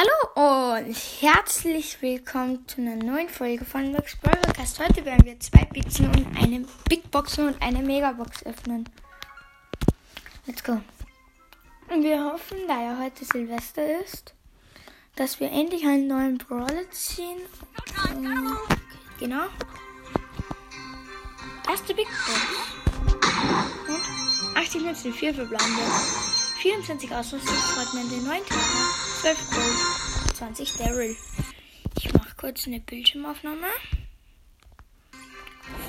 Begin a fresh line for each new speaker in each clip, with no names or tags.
Hallo und herzlich willkommen zu einer neuen Folge von Max Broadcast. Heute werden wir zwei Pizzen und eine Big Box und eine Megabox öffnen. Let's go. Und wir hoffen, da ja heute Silvester ist, dass wir endlich einen neuen Brawler ziehen. Und, genau. Erste Big Box. Und 80 Münzen, 4 verbleibende. 24 Ausrüstungsfragmente, 9 Treffer, 12 Gold, 20 Daryl. Ich mache kurz eine Bildschirmaufnahme.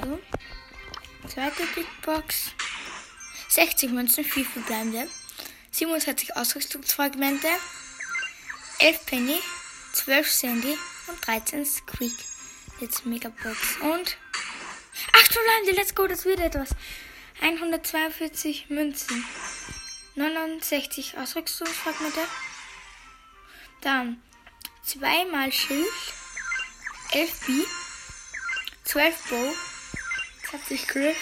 So. Zweite Big Box. 60 Münzen, 4 verbleibende. 27 Ausrüstungsfragmente, 11 Penny, 12 Sandy und 13 Squeak. Jetzt Megabox. Und 8 verbleibende, let's go, das wird etwas. 142 Münzen. 69 Ausrüstungsfragmente. Dann zweimal Schild, 11 B, 12 Bow, 20 Griff,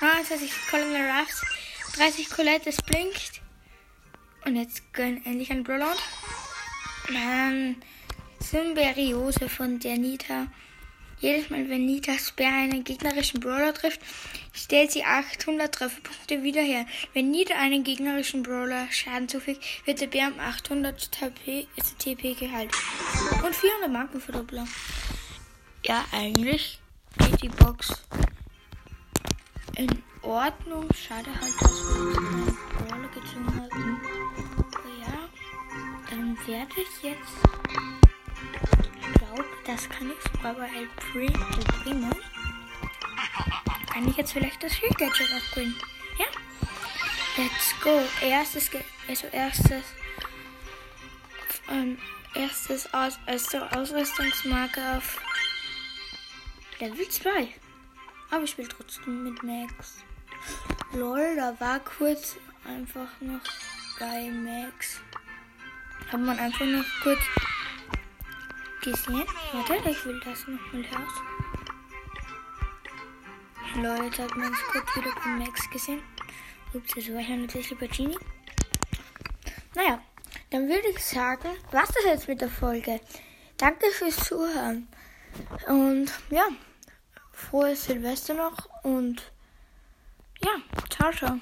29 Colonel Ruffs, 30 Colette, es blinkt. Und jetzt gönn endlich ein Brawler. Dann Symberiose von der Nita. Jedes Mal, wenn Nita Speer einen gegnerischen Brawler trifft, stellt sie 800 Trefferpunkte wieder her. Wenn Nita einen gegnerischen Brawler Schaden zufügt, wird der Bär um 800 TP, TP geheilt. Und 400 Marken für Doppler. Ja, eigentlich geht die Box in Ordnung. Schade halt, dass wir jetzt einen Brawler gezogen hatten. Aber ja, dann werde ich jetzt glaube, das kann ich sogar bei El Primo. Kann ich jetzt vielleicht das Shield Gadget aufbringen? Ja? Let's go. Erstes, also erstes, ähm, erstes Aus, erste Ausrüstungsmarke auf Level 2. Aber ich spiele trotzdem mit Max. Lol, da war kurz einfach noch bei Max. Hat man einfach noch kurz gesehen. Warte, ich will das nochmal raus. Leute, hat man es kurz wieder bei Max gesehen. Ups, das war ja natürlich Genie. Naja, dann würde ich sagen, was das jetzt mit der Folge. Danke fürs Zuhören. Und ja, frohes Silvester noch und ja, ciao, ciao.